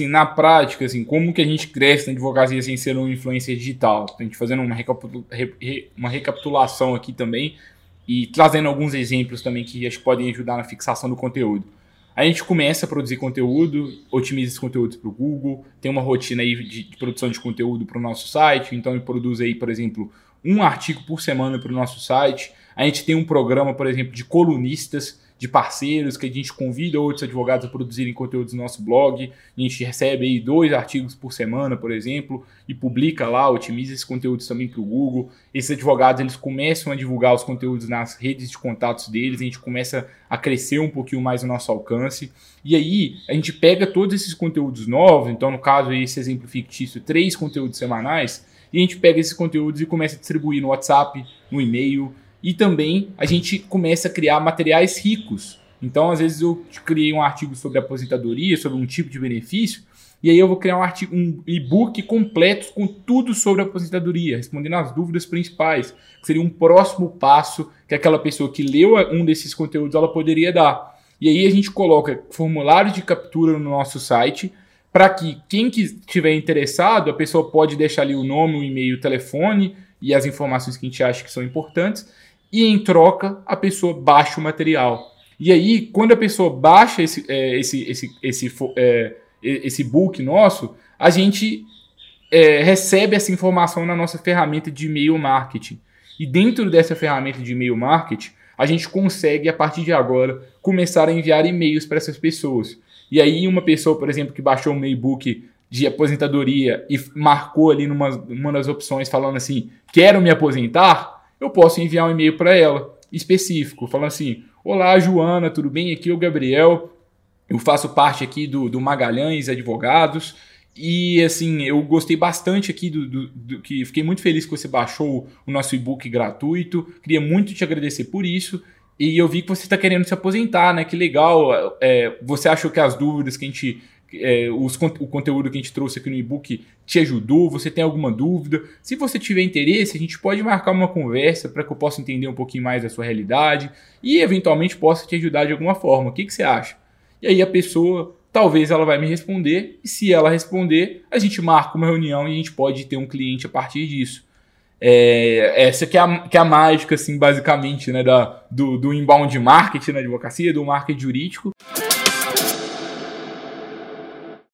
assim, na prática, assim, como que a gente cresce na advocacia sem ser um influencer digital? A gente fazendo uma, uma recapitulação aqui também e trazendo alguns exemplos também que acho que podem ajudar na fixação do conteúdo. A gente começa a produzir conteúdo, otimiza esses conteúdos para o Google, tem uma rotina aí de, de produção de conteúdo para o nosso site, então eu produzo aí, por exemplo, um artigo por semana para o nosso site. A gente tem um programa, por exemplo, de colunistas, de parceiros, que a gente convida outros advogados a produzirem conteúdos no nosso blog. A gente recebe aí dois artigos por semana, por exemplo, e publica lá, otimiza esses conteúdos também para o Google. Esses advogados eles começam a divulgar os conteúdos nas redes de contatos deles, a gente começa a crescer um pouquinho mais o nosso alcance. E aí a gente pega todos esses conteúdos novos, então no caso esse exemplo fictício, três conteúdos semanais, e a gente pega esses conteúdos e começa a distribuir no WhatsApp, no e-mail, e também a gente começa a criar materiais ricos. Então, às vezes, eu criei um artigo sobre aposentadoria, sobre um tipo de benefício, e aí eu vou criar um, artigo, um e-book completo com tudo sobre aposentadoria, respondendo as dúvidas principais, que seria um próximo passo que aquela pessoa que leu um desses conteúdos ela poderia dar. E aí a gente coloca formulário de captura no nosso site, para que quem estiver interessado, a pessoa pode deixar ali o nome, o e-mail, o telefone e as informações que a gente acha que são importantes e em troca a pessoa baixa o material. E aí, quando a pessoa baixa esse, é, esse, esse, esse, é, esse book nosso, a gente é, recebe essa informação na nossa ferramenta de e-mail marketing. E dentro dessa ferramenta de e-mail marketing, a gente consegue, a partir de agora, começar a enviar e-mails para essas pessoas. E aí, uma pessoa, por exemplo, que baixou um e-book de aposentadoria e marcou ali numa uma das opções falando assim: quero me aposentar eu posso enviar um e-mail para ela específico, falando assim: Olá, Joana, tudo bem? Aqui é o Gabriel, eu faço parte aqui do, do Magalhães Advogados. E assim, eu gostei bastante aqui do, do, do, que fiquei muito feliz que você baixou o nosso e-book gratuito. Queria muito te agradecer por isso. E eu vi que você está querendo se aposentar, né? Que legal. É, você achou que as dúvidas que a gente é, os, o conteúdo que a gente trouxe aqui no e-book te ajudou, você tem alguma dúvida. Se você tiver interesse, a gente pode marcar uma conversa para que eu possa entender um pouquinho mais da sua realidade e eventualmente possa te ajudar de alguma forma. O que, que você acha? E aí a pessoa, talvez ela vai me responder, e se ela responder, a gente marca uma reunião e a gente pode ter um cliente a partir disso. É, essa que é, a, que é a mágica, assim, basicamente, né, da, do, do inbound marketing na advocacia, do marketing jurídico.